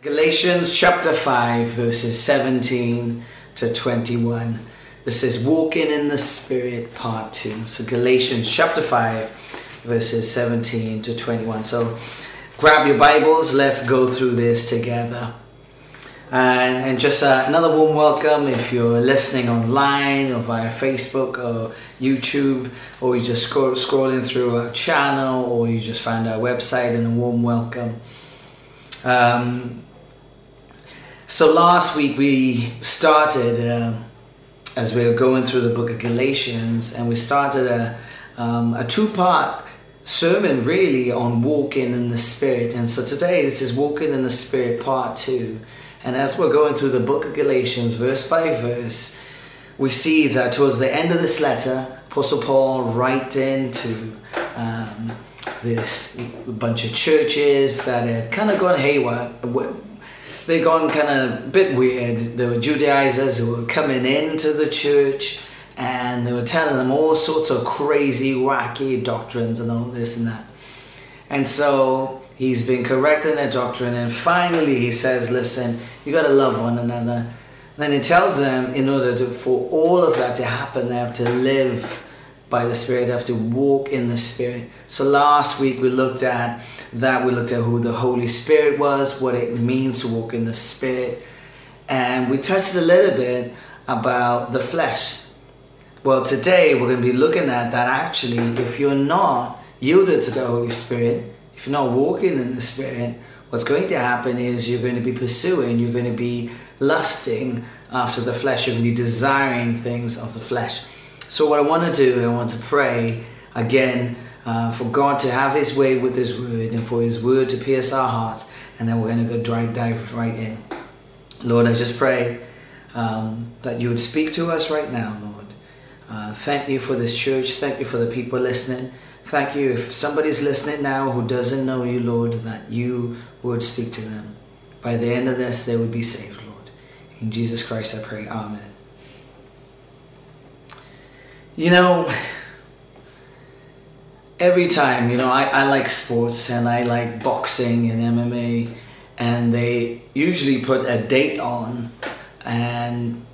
Galatians chapter 5, verses 17 to 21. This is Walking in the Spirit, part 2. So, Galatians chapter 5, verses 17 to 21. So, grab your Bibles, let's go through this together. And, and just uh, another warm welcome if you're listening online or via Facebook or YouTube, or you're just scroll, scrolling through our channel, or you just found our website, and a warm welcome. Um, so last week we started uh, as we were going through the book of Galatians, and we started a, um, a two-part sermon really on walking in the Spirit. And so today this is walking in the Spirit part two. And as we're going through the book of Galatians, verse by verse, we see that towards the end of this letter, Apostle Paul writing into um, this bunch of churches that had kind of gone haywire they gone kind of a bit weird. There were Judaizers who were coming into the church and they were telling them all sorts of crazy, wacky doctrines and all this and that. And so he's been correcting their doctrine and finally he says, listen, you got to love one another. Then he tells them in order to, for all of that to happen, they have to live by the Spirit, have to walk in the Spirit. So last week we looked at that, we looked at who the Holy Spirit was, what it means to walk in the Spirit, and we touched a little bit about the flesh. Well, today we're going to be looking at that actually, if you're not yielded to the Holy Spirit, if you're not walking in the Spirit, what's going to happen is you're going to be pursuing, you're going to be lusting after the flesh, you're going to be desiring things of the flesh. So, what I want to do, I want to pray again uh, for God to have His way with His word and for His word to pierce our hearts. And then we're going to go dive, dive right in. Lord, I just pray um, that you would speak to us right now, Lord. Uh, thank you for this church. Thank you for the people listening. Thank you if somebody's listening now who doesn't know you, Lord, that you would speak to them. By the end of this, they would be saved, Lord. In Jesus Christ I pray. Amen. You know, every time, you know, I, I like sports and I like boxing and MMA, and they usually put a date on, and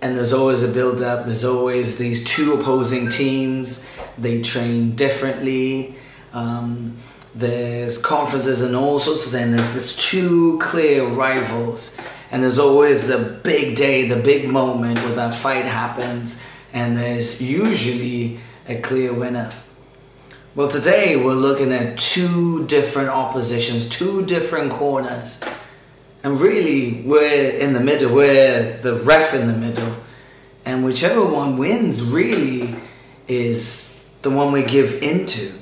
and there's always a build up. There's always these two opposing teams. They train differently. Um, there's conferences and all sorts of things. There's this two clear rivals, and there's always the big day, the big moment where that fight happens and there's usually a clear winner. Well, today we're looking at two different oppositions, two different corners. And really, we're in the middle, we're the ref in the middle. And whichever one wins really is the one we give into.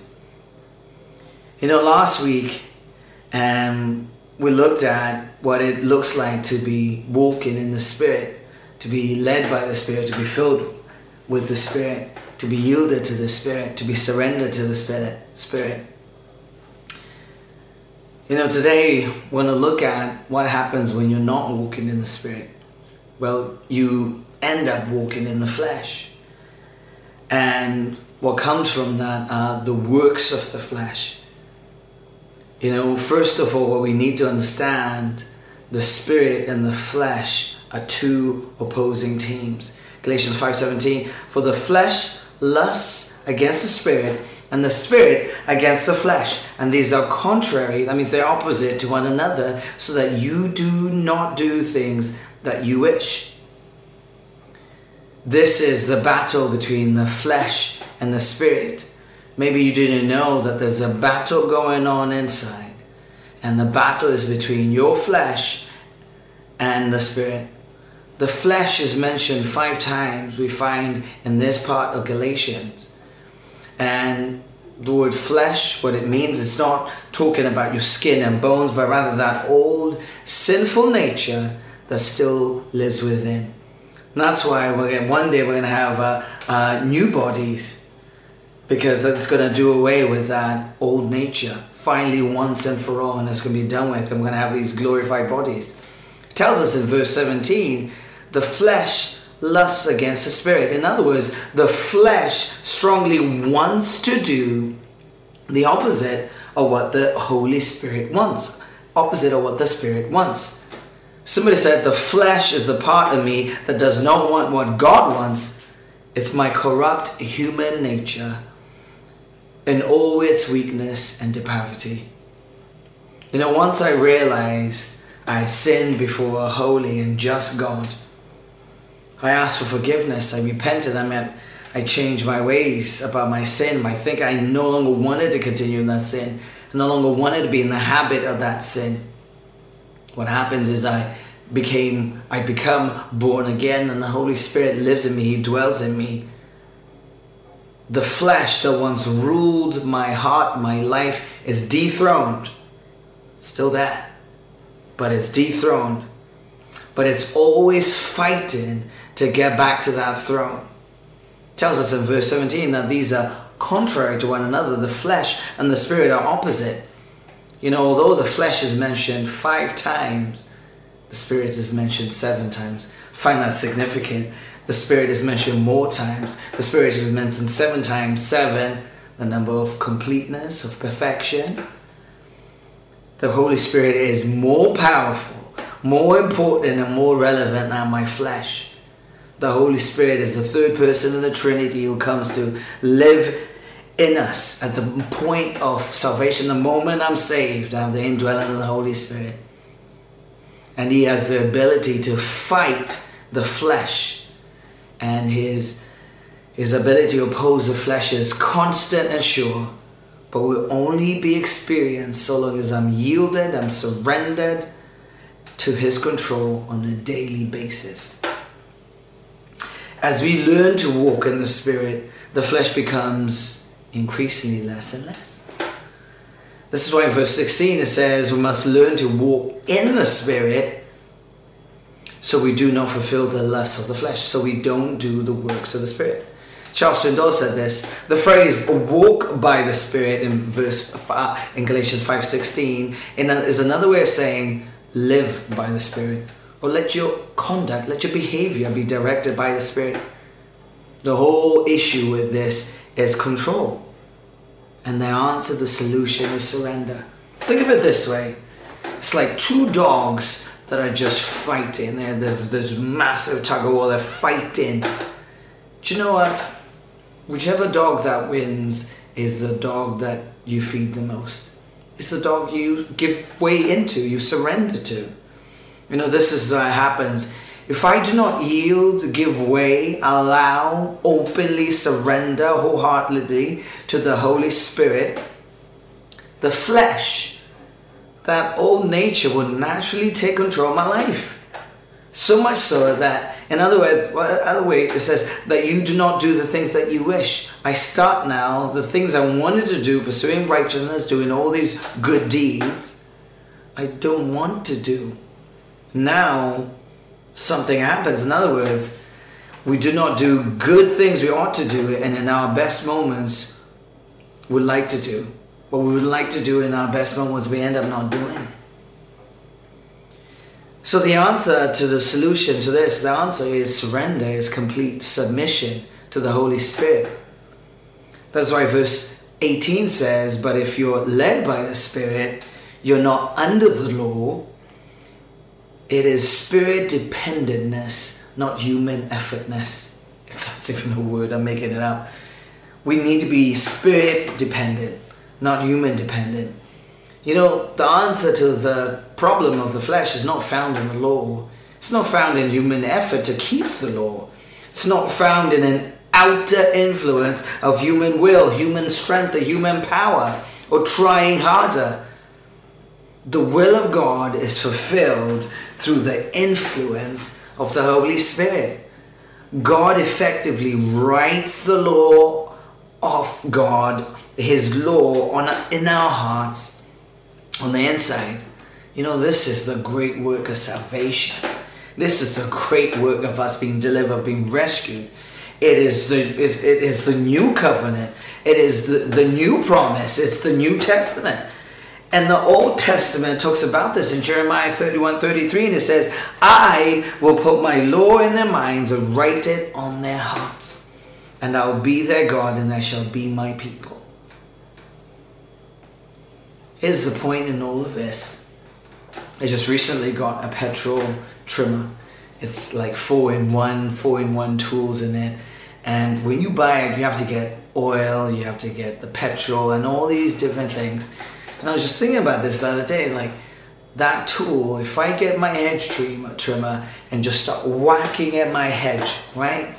You know, last week um, we looked at what it looks like to be walking in the Spirit, to be led by the Spirit, to be filled with the Spirit, to be yielded to the Spirit, to be surrendered to the Spirit. Spirit. You know, today we're to look at what happens when you're not walking in the Spirit. Well, you end up walking in the flesh. And what comes from that are the works of the flesh. You know, first of all, what we need to understand the spirit and the flesh are two opposing teams. Galatians 5:17 For the flesh lusts against the spirit and the spirit against the flesh. And these are contrary that means they're opposite to one another so that you do not do things that you wish. This is the battle between the flesh and the spirit. Maybe you didn't know that there's a battle going on inside and the battle is between your flesh and the spirit the flesh is mentioned five times, we find in this part of Galatians. And the word flesh, what it means, it's not talking about your skin and bones, but rather that old sinful nature that still lives within. And that's why we're gonna, one day we're going to have uh, uh, new bodies because that's going to do away with that old nature finally once and for all, and it's going to be done with, and we're going to have these glorified bodies. It tells us in verse 17 the flesh lusts against the spirit. In other words, the flesh strongly wants to do the opposite of what the Holy Spirit wants. opposite of what the Spirit wants. Somebody said, The flesh is the part of me that does not want what God wants. It's my corrupt human nature in all its weakness and depravity. You know, once I realized I sinned before a holy and just God, I asked for forgiveness. I repented. I meant I changed my ways about my sin. I think I no longer wanted to continue in that sin. I no longer wanted to be in the habit of that sin. What happens is I became, I become born again, and the Holy Spirit lives in me. He dwells in me. The flesh that once ruled my heart, my life, is dethroned. Still there, but it's dethroned. But it's always fighting to get back to that throne. It tells us in verse 17 that these are contrary to one another. The flesh and the spirit are opposite. You know, although the flesh is mentioned five times, the spirit is mentioned seven times. I find that significant. The spirit is mentioned more times. The spirit is mentioned seven times. Seven, the number of completeness, of perfection. The Holy Spirit is more powerful, more important, and more relevant than my flesh. The Holy Spirit is the third person in the Trinity who comes to live in us at the point of salvation. The moment I'm saved, I have the indwelling of the Holy Spirit. And He has the ability to fight the flesh. And His, his ability to oppose the flesh is constant and sure, but will only be experienced so long as I'm yielded, I'm surrendered to His control on a daily basis. As we learn to walk in the Spirit, the flesh becomes increasingly less and less. This is why in verse 16 it says we must learn to walk in the Spirit so we do not fulfill the lusts of the flesh, so we don't do the works of the Spirit. Charles Swindoll said this. The phrase "walk by the Spirit" in verse five, in Galatians five sixteen is another way of saying live by the Spirit or let your conduct, let your behavior be directed by the Spirit. The whole issue with this is control. And the answer, the solution is surrender. Think of it this way it's like two dogs that are just fighting. There's this massive tug of war, they're fighting. Do you know what? Whichever dog that wins is the dog that you feed the most. It's the dog you give way into, you surrender to. You know, this is what happens. If I do not yield, give way, allow, openly surrender wholeheartedly to the Holy Spirit, the flesh, that old nature will naturally take control of my life. So much so that, in other words, well, other way it says that you do not do the things that you wish. I start now the things I wanted to do, pursuing righteousness, doing all these good deeds. I don't want to do now something happens. In other words, we do not do good things we ought to do, and in our best moments, we like to do. What we would like to do in our best moments, we end up not doing it. So the answer to the solution to this, the answer is surrender, is complete submission to the Holy Spirit. That's why verse 18 says, But if you're led by the Spirit, you're not under the law, it is spirit dependentness, not human effortness. If that's even a word, I'm making it up. We need to be spirit dependent, not human dependent. You know, the answer to the problem of the flesh is not found in the law. It's not found in human effort to keep the law. It's not found in an outer influence of human will, human strength, or human power, or trying harder. The will of God is fulfilled through the influence of the Holy Spirit. God effectively writes the law of God, His law on in our hearts, on the inside. You know, this is the great work of salvation. This is the great work of us being delivered, being rescued. It is the it, it is the new covenant. It is the, the new promise. It's the New Testament. And the Old Testament talks about this in Jeremiah 31 33, and it says, I will put my law in their minds and write it on their hearts. And I will be their God, and they shall be my people. Here's the point in all of this I just recently got a petrol trimmer. It's like four in one, four in one tools in it. And when you buy it, you have to get oil, you have to get the petrol, and all these different things. And I was just thinking about this the other day, like that tool, if I get my hedge trimmer, trimmer and just start whacking at my hedge, right?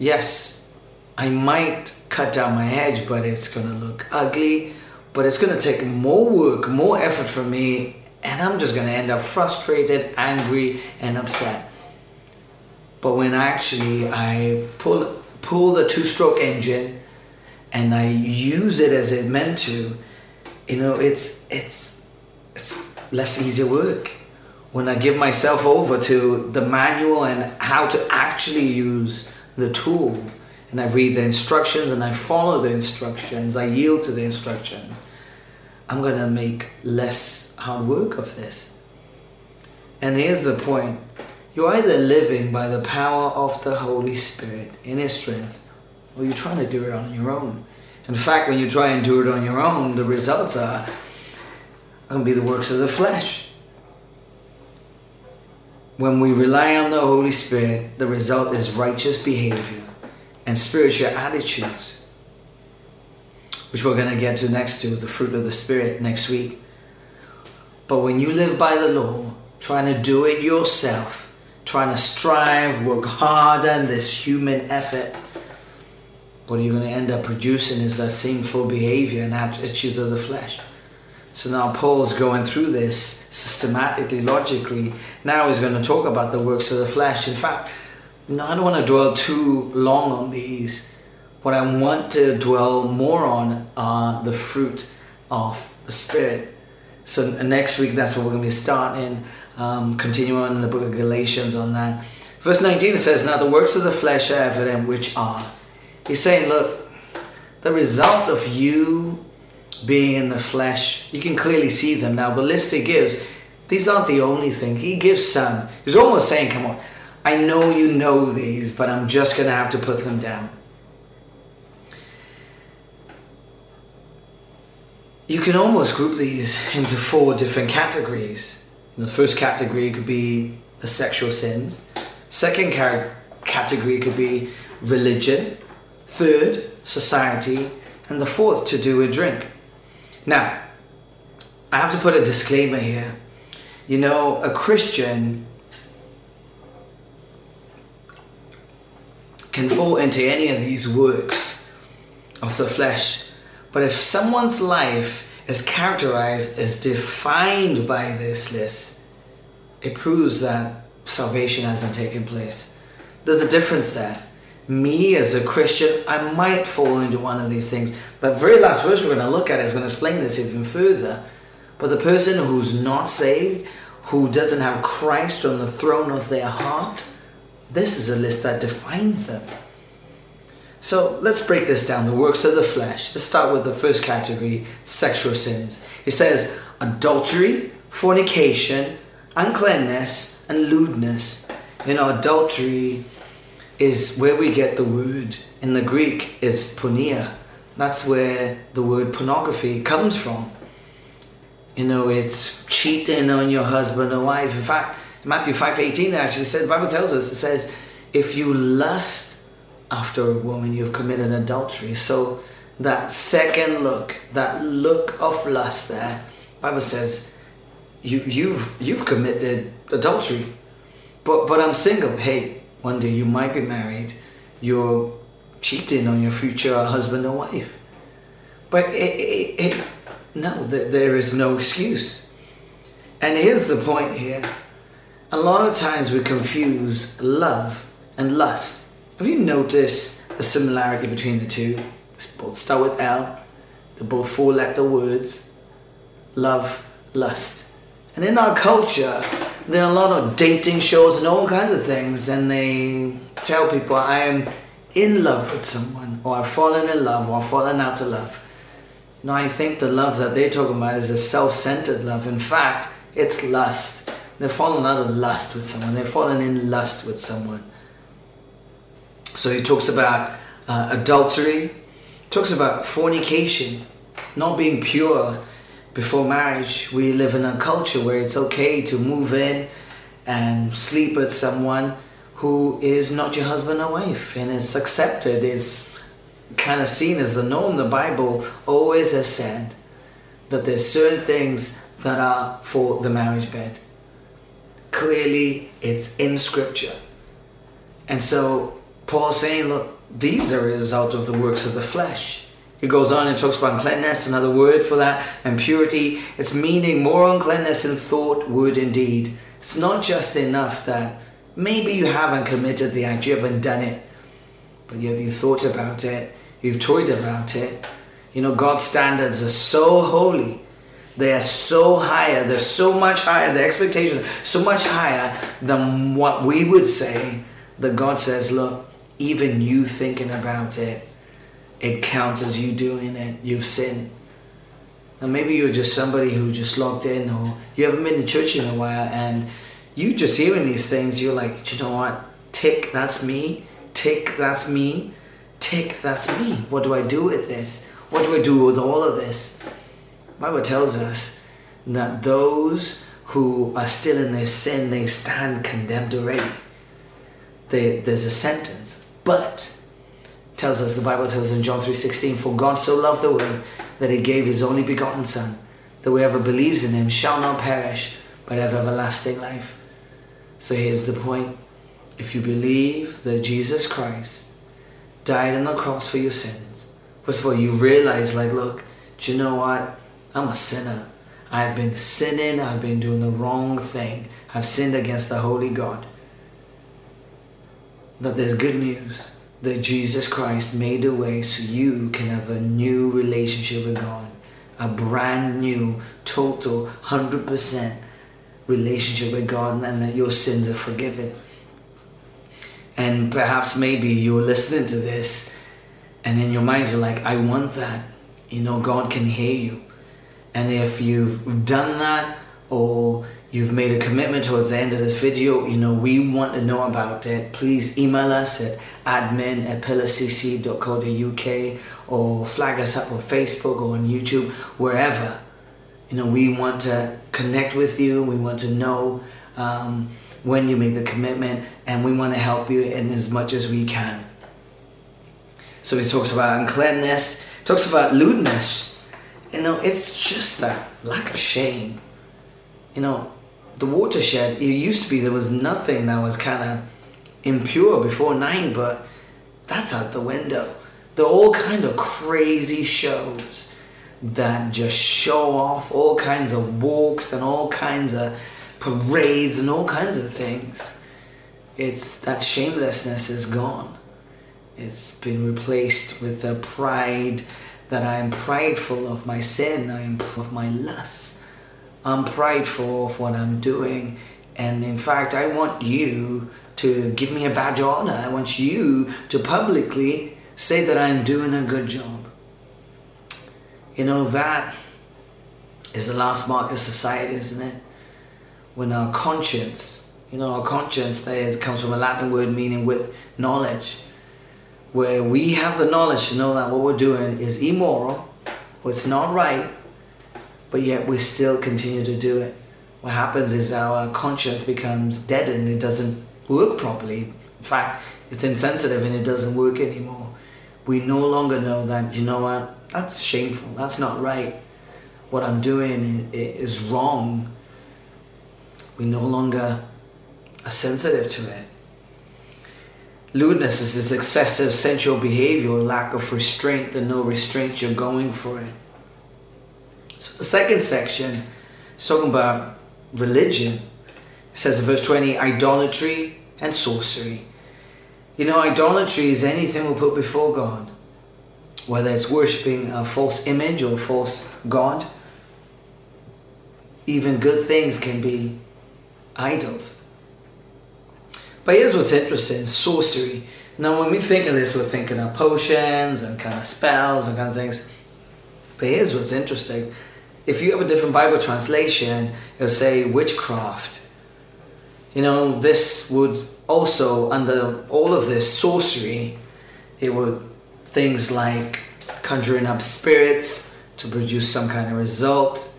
Yes, I might cut down my hedge, but it's gonna look ugly, but it's gonna take more work, more effort from me, and I'm just gonna end up frustrated, angry, and upset. But when actually I pull pull the two-stroke engine and I use it as it meant to, you know, it's it's it's less easier work. When I give myself over to the manual and how to actually use the tool, and I read the instructions and I follow the instructions, I yield to the instructions, I'm gonna make less hard work of this. And here's the point you're either living by the power of the Holy Spirit in His strength, or you're trying to do it on your own. In fact, when you try and do it on your own, the results are going to be the works of the flesh. When we rely on the Holy Spirit, the result is righteous behavior and spiritual attitudes, which we're going to get to next to the fruit of the Spirit next week. But when you live by the law, trying to do it yourself, trying to strive, work harder in this human effort, what you're going to end up producing is that sinful behavior and attitudes of the flesh. So now Paul's going through this systematically, logically. Now he's going to talk about the works of the flesh. In fact, know, I don't want to dwell too long on these. What I want to dwell more on are the fruit of the Spirit. So next week, that's what we're going to be starting, um, continuing on in the book of Galatians on that. Verse 19 says, Now the works of the flesh are evident, which are. He's saying, look, the result of you being in the flesh, you can clearly see them. Now, the list he gives, these aren't the only thing. He gives some. He's almost saying, come on, I know you know these, but I'm just going to have to put them down. You can almost group these into four different categories. The first category could be the sexual sins. Second category could be religion. Third, society. And the fourth, to do with drink. Now, I have to put a disclaimer here. You know, a Christian can fall into any of these works of the flesh. But if someone's life is characterized as defined by this list, it proves that salvation hasn't taken place. There's a difference there me as a Christian, I might fall into one of these things. But very last verse we're going to look at is going to explain this even further. But the person who's not saved, who doesn't have Christ on the throne of their heart, this is a list that defines them. So let's break this down the works of the flesh. Let's start with the first category sexual sins. It says adultery, fornication, uncleanness, and lewdness. You know, adultery is where we get the word in the Greek is porneia. That's where the word pornography comes from. You know, it's cheating on your husband or wife. In fact, Matthew 5.18 actually says, the Bible tells us, it says, if you lust after a woman, you've committed adultery. So that second look, that look of lust there, Bible says, you, you've, you've committed adultery. But, but I'm single. Hey, one day you might be married, you're cheating on your future husband or wife. But it, it, it, no, there is no excuse. And here's the point here. A lot of times we confuse love and lust. Have you noticed the similarity between the two? Both start with L. They're both four letter words. Love, lust. And in our culture, there are a lot of dating shows and all kinds of things, and they tell people, I am in love with someone, or I've fallen in love, or I've fallen out of love. Now, I think the love that they're talking about is a self centered love. In fact, it's lust. They've fallen out of lust with someone, they've fallen in lust with someone. So he talks about uh, adultery, talks about fornication, not being pure before marriage, we live in a culture where it's okay to move in and sleep with someone who is not your husband or wife, and it's accepted. It's kind of seen as the norm. The Bible always has said that there's certain things that are for the marriage bed. Clearly, it's in Scripture. And so Paul's saying, look, these are a result of the works of the flesh. He goes on and talks about uncleanness, another word for that, and purity. It's meaning more uncleanness in thought, word, and deed. It's not just enough that maybe you haven't committed the act, you haven't done it, but you have you thought about it, you've toyed about it. You know, God's standards are so holy. They are so higher, they're so much higher, the expectations so much higher than what we would say that God says, look, even you thinking about it, it counts as you doing it. You've sinned. And maybe you're just somebody who just logged in or you haven't been to church in a while and you just hearing these things, you're like, you know what? Tick, that's me. Tick, that's me. Tick, that's me. What do I do with this? What do I do with all of this? Bible tells us that those who are still in their sin, they stand condemned already. They, there's a sentence. But tells us, the Bible tells us in John 3.16, For God so loved the world that he gave his only begotten Son, that whoever believes in him shall not perish, but have everlasting life. So here's the point. If you believe that Jesus Christ died on the cross for your sins, first of all, you realize, like, look, do you know what? I'm a sinner. I've been sinning, I've been doing the wrong thing. I've sinned against the Holy God. That there's good news that Jesus Christ made a way so you can have a new relationship with God, a brand new, total, 100% relationship with God, and that your sins are forgiven. And perhaps maybe you're listening to this, and in your mind you're like, I want that. You know, God can hear you. And if you've done that, or you've made a commitment towards the end of this video, you know, we want to know about it. Please email us at admin at pillarcc.co.uk or flag us up on Facebook or on YouTube, wherever. You know, we want to connect with you. We want to know um, when you make the commitment and we want to help you in as much as we can. So he talks about uncleanness, talks about lewdness. You know, it's just that lack of shame. You know, the watershed, it used to be there was nothing that was kind of impure before nine, but that's out the window. There are all kind of crazy shows that just show off all kinds of walks and all kinds of parades and all kinds of things. It's that shamelessness is gone. It's been replaced with a pride that I am prideful of my sin, I am of my lust. I'm prideful of what I'm doing. And in fact, I want you to give me a badge of honor. I want you to publicly say that I'm doing a good job. You know, that is the last mark of society, isn't it? When our conscience, you know, our conscience there comes from a Latin word meaning with knowledge, where we have the knowledge to know that what we're doing is immoral, or it's not right, but yet we still continue to do it. What happens is our conscience becomes deadened, it doesn't work properly. In fact, it's insensitive and it doesn't work anymore. We no longer know that, you know what, that's shameful, that's not right. What I'm doing is wrong. We no longer are sensitive to it. Lewdness is this excessive sensual behavior, lack of restraint, and no restraint you're going for it. So the second section is talking about religion. It says in verse 20, idolatry and sorcery. You know, idolatry is anything we put before God, whether it's worshipping a false image or a false God. Even good things can be idols. But here's what's interesting sorcery. Now, when we think of this, we're thinking of potions and kind of spells and kind of things. But here's what's interesting if you have a different Bible translation, it'll say witchcraft. You know, this would also, under all of this sorcery, it would things like conjuring up spirits to produce some kind of result,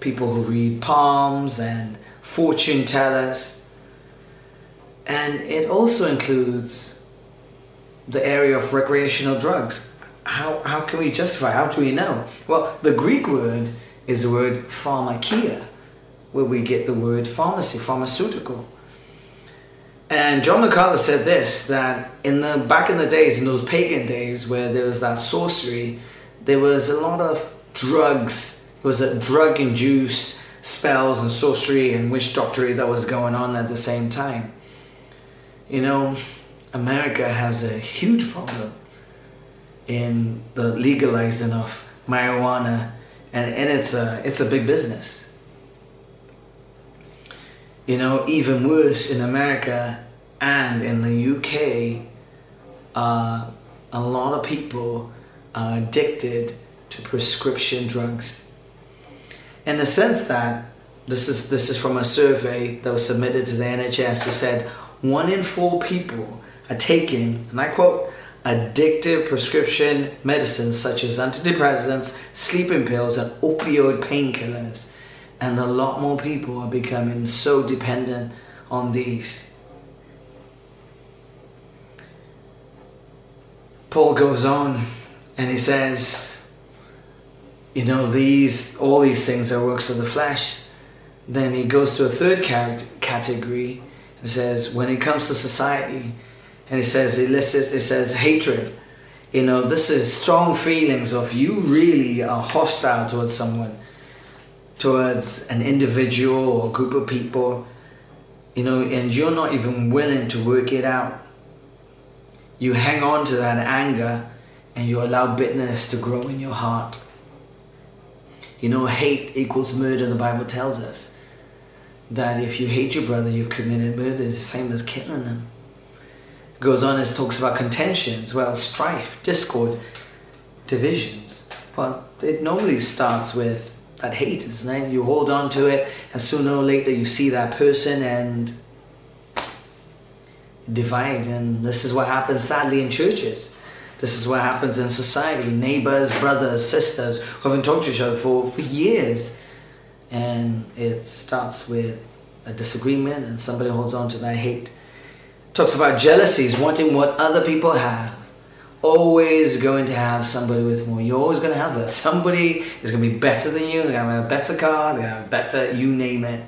people who read palms and fortune tellers. And it also includes the area of recreational drugs. How, how can we justify? How do we know? Well, the Greek word is the word pharmakeia, where we get the word pharmacy, pharmaceutical. And John MacArthur said this that in the back in the days, in those pagan days where there was that sorcery, there was a lot of drugs. It was a drug induced spells and sorcery and witch doctory that was going on at the same time. You know, America has a huge problem in the legalizing of marijuana and, and it's a it's a big business you know, even worse in America and in the UK, uh, a lot of people are addicted to prescription drugs. In the sense that this is this is from a survey that was submitted to the NHS. It said one in four people are taking, and I quote, addictive prescription medicines such as antidepressants, sleeping pills, and opioid painkillers and a lot more people are becoming so dependent on these. Paul goes on and he says, you know, these all these things are works of the flesh. Then he goes to a third category and says, when it comes to society, and he says, it, it says hatred. You know, this is strong feelings of you really are hostile towards someone towards an individual or group of people, you know, and you're not even willing to work it out. You hang on to that anger and you allow bitterness to grow in your heart. You know, hate equals murder, the Bible tells us. That if you hate your brother, you've committed murder. It's the same as killing them. It goes on and talks about contentions, well, strife, discord, divisions. But it normally starts with that hate, isn't it? You hold on to it, and sooner or later you see that person and divide. And this is what happens sadly in churches. This is what happens in society. Neighbors, brothers, sisters who haven't talked to each other for, for years. And it starts with a disagreement, and somebody holds on to that hate. Talks about jealousies, wanting what other people have always going to have somebody with more. You're always going to have that. Somebody is going to be better than you. They're going to have a better car. They're going to have better, you name it.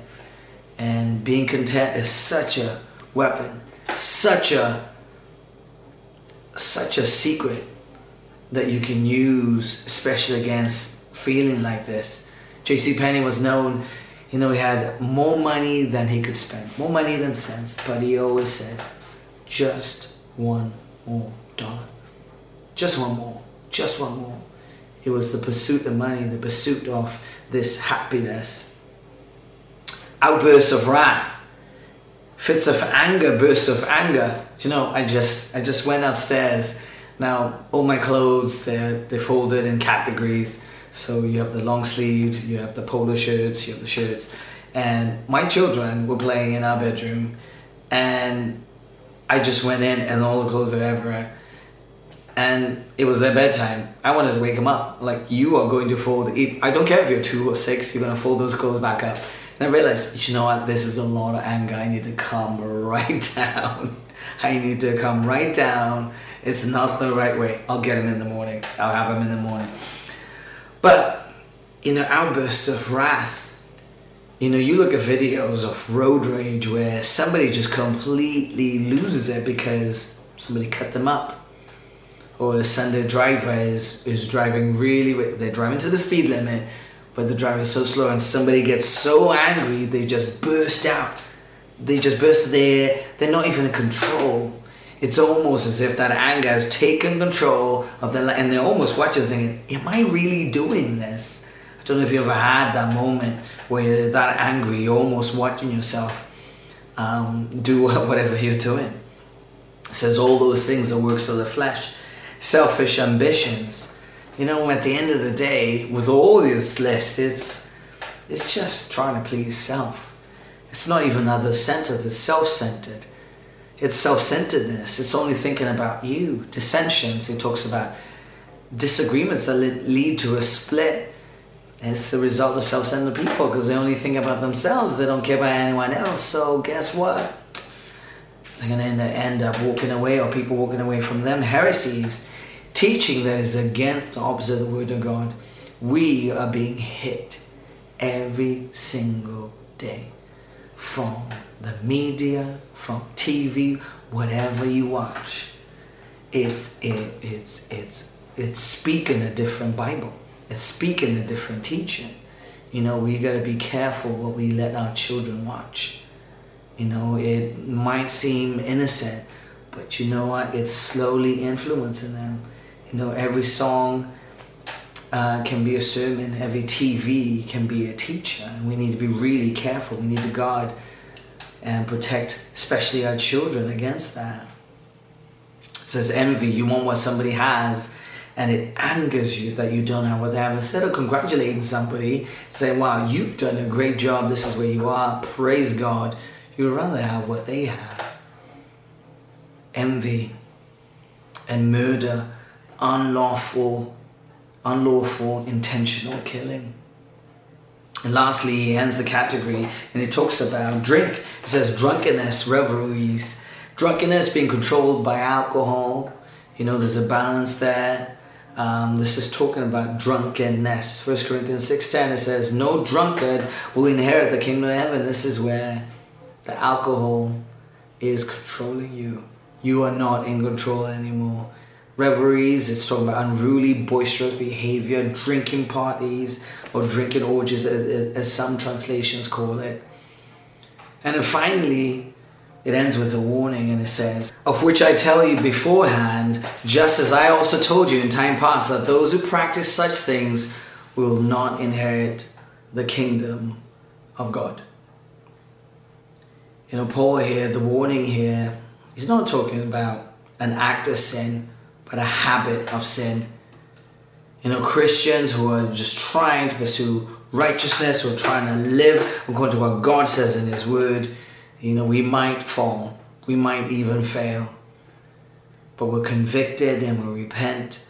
And being content is such a weapon, such a such a secret that you can use, especially against feeling like this. J.C. Penney was known, you know, he had more money than he could spend, more money than sense, but he always said, just one more dollar. Just one more. Just one more. It was the pursuit of money, the pursuit of this happiness. Outbursts of wrath, fits of anger, bursts of anger. Do you know, I just I just went upstairs. Now all my clothes they're they're folded in categories. So you have the long sleeves, you have the polo shirts, you have the shirts. And my children were playing in our bedroom and I just went in and all the clothes are everywhere and it was their bedtime. I wanted to wake them up. Like, you are going to fold, I don't care if you're two or six, you're going to fold those clothes back up. And I realized, you know what, this is a lot of anger. I need to calm right down. I need to calm right down. It's not the right way. I'll get them in the morning. I'll have them in the morning. But, you know, outbursts of wrath. You know, you look at videos of road rage where somebody just completely loses it because somebody cut them up or the Sunday driver is, is driving really, they're driving to the speed limit, but the driver is so slow and somebody gets so angry they just burst out. They just burst there, they're not even in control. It's almost as if that anger has taken control of the, and they're almost watching thinking, am I really doing this? I don't know if you ever had that moment where you're that angry, you're almost watching yourself um, do whatever you're doing. It says all those things are works of the flesh selfish ambitions. You know, at the end of the day, with all this list, it's, it's just trying to please self. It's not even other centered, it's self centered. It's self centeredness. It's only thinking about you. Dissensions, it talks about disagreements that lead to a split. It's the result of self-centered people because they only think about themselves. They don't care about anyone else. So guess what? They're going to end up walking away or people walking away from them. Heresies, teaching that is against the opposite of the word of God. We are being hit every single day from the media, from TV, whatever you watch. It's it, it's it's it's speaking a different Bible. It's speaking a different teaching. You know, we got to be careful what we let our children watch. You know, it might seem innocent, but you know what? It's slowly influencing them. You know, every song uh, can be a sermon, every TV can be a teacher. And we need to be really careful. We need to guard and protect, especially our children, against that. It says envy, you want what somebody has, and it angers you that you don't have what they have. Instead of congratulating somebody, saying, Wow, you've done a great job, this is where you are, praise God, you'd rather have what they have. Envy and murder, unlawful, unlawful, intentional killing. And lastly, he ends the category and he talks about drink. He says drunkenness, revelries, drunkenness being controlled by alcohol. You know, there's a balance there. Um, this is talking about drunkenness. 1 Corinthians 6.10, it says, No drunkard will inherit the kingdom of heaven. This is where the alcohol is controlling you. You are not in control anymore revelries, it's talking about unruly, boisterous behavior, drinking parties, or drinking orgies, as, as some translations call it. And then finally, it ends with a warning and it says, Of which I tell you beforehand, just as I also told you in time past, that those who practice such things will not inherit the kingdom of God. You know, Paul here, the warning here, he's not talking about an act of sin but a habit of sin. You know, Christians who are just trying to pursue righteousness, who are trying to live according to what God says in His Word, you know, we might fall. We might even fail. But we're convicted and we repent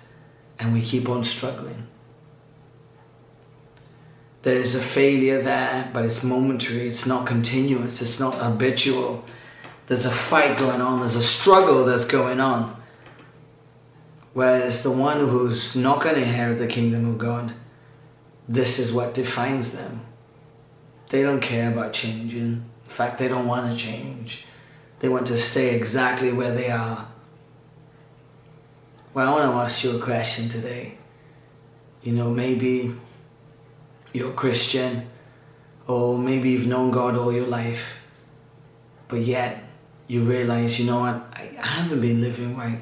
and we keep on struggling. There is a failure there, but it's momentary, it's not continuous, it's not habitual. There's a fight going on, there's a struggle that's going on. Whereas the one who's not going to inherit the kingdom of God, this is what defines them. They don't care about changing. In fact, they don't want to change. They want to stay exactly where they are. Well, I want to ask you a question today. You know, maybe you're a Christian, or maybe you've known God all your life, but yet you realize, you know what, I haven't been living right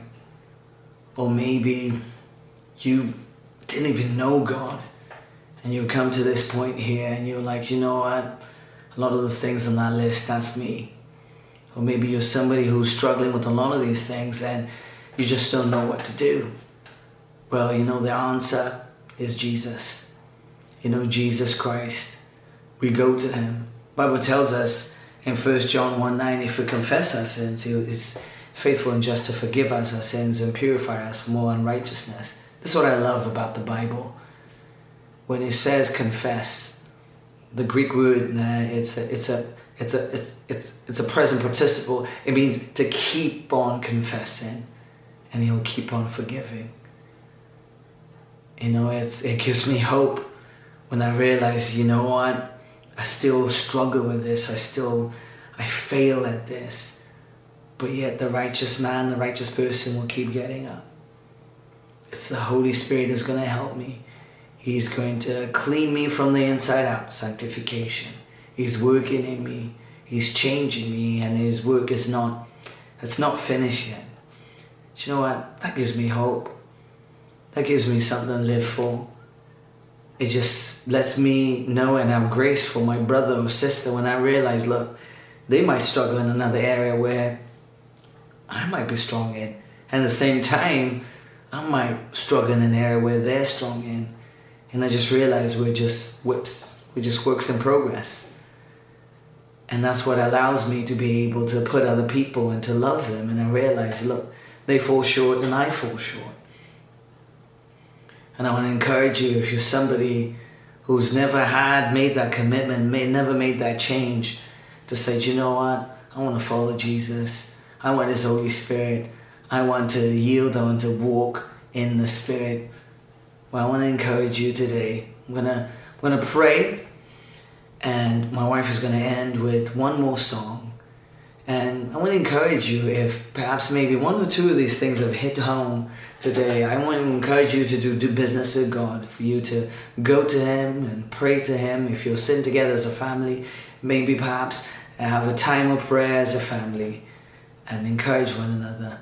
or maybe you didn't even know God and you come to this point here and you're like, you know what? A lot of the things on that list, that's me. Or maybe you're somebody who's struggling with a lot of these things and you just don't know what to do. Well, you know, the answer is Jesus. You know, Jesus Christ. We go to him. Bible tells us in 1 John 1 9, if we confess our sins, he is faithful and just to forgive us our sins and purify us from all unrighteousness. This is what I love about the Bible. When it says confess, the Greek word it's a, it's a, it's a, it's, it's, it's a present participle. It means to keep on confessing, and He'll keep on forgiving. You know, it's, it gives me hope when I realize, you know what, I still struggle with this. I still, I fail at this but yet the righteous man, the righteous person will keep getting up. It's the Holy Spirit who's going to help me. He's going to clean me from the inside out, sanctification. He's working in me. He's changing me and his work is not it's not finished yet. Do you know what? That gives me hope. That gives me something to live for. It just lets me know and have grace for my brother or sister when I realize, look, they might struggle in another area where I might be strong in. And at the same time, I might struggle in an area where they're strong in. And I just realize we're just whips, we're just works in progress. And that's what allows me to be able to put other people and to love them. And I realize, look, they fall short and I fall short. And I want to encourage you if you're somebody who's never had made that commitment, may never made that change to say, you know what? I want to follow Jesus. I want His Holy Spirit. I want to yield. I want to walk in the Spirit. Well, I want to encourage you today. I'm gonna, I'm gonna pray, and my wife is gonna end with one more song. And I want to encourage you if perhaps maybe one or two of these things have hit home today. I want to encourage you to do, do business with God, for you to go to Him and pray to Him. If you're sitting together as a family, maybe perhaps have a time of prayer as a family and encourage one another.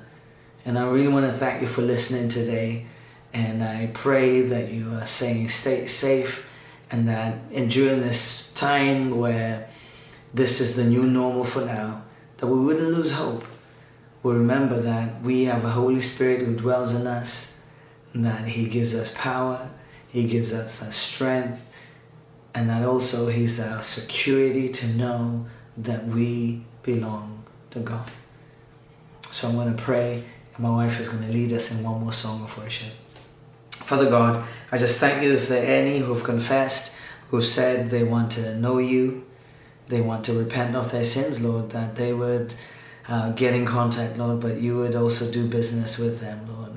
And I really want to thank you for listening today. And I pray that you are saying stay safe and that enduring this time where this is the new normal for now, that we wouldn't lose hope. We remember that we have a Holy Spirit who dwells in us, that He gives us power, He gives us that strength, and that also He's our security to know that we belong to God. So I'm going to pray, and my wife is going to lead us in one more song of worship. Father God, I just thank you if there are any who've confessed, who've said they want to know you, they want to repent of their sins, Lord, that they would uh, get in contact, Lord, but you would also do business with them, Lord.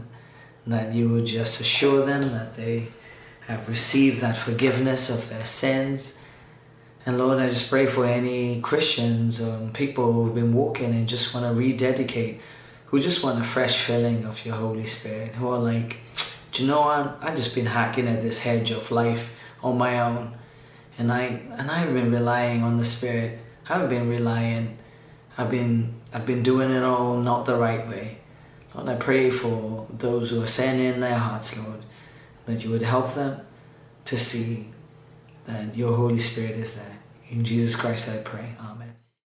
That you would just assure them that they have received that forgiveness of their sins. And Lord, I just pray for any Christians or people who've been walking and just want to rededicate, who just want a fresh filling of your Holy Spirit, who are like, do you know what? I've just been hacking at this hedge of life on my own. And I and I've been relying on the Spirit. I've been relying. I've been I've been doing it all not the right way. Lord, I pray for those who are saying in their hearts, Lord, that you would help them to see that your Holy Spirit is there. In Jesus Christ I pray. Amen.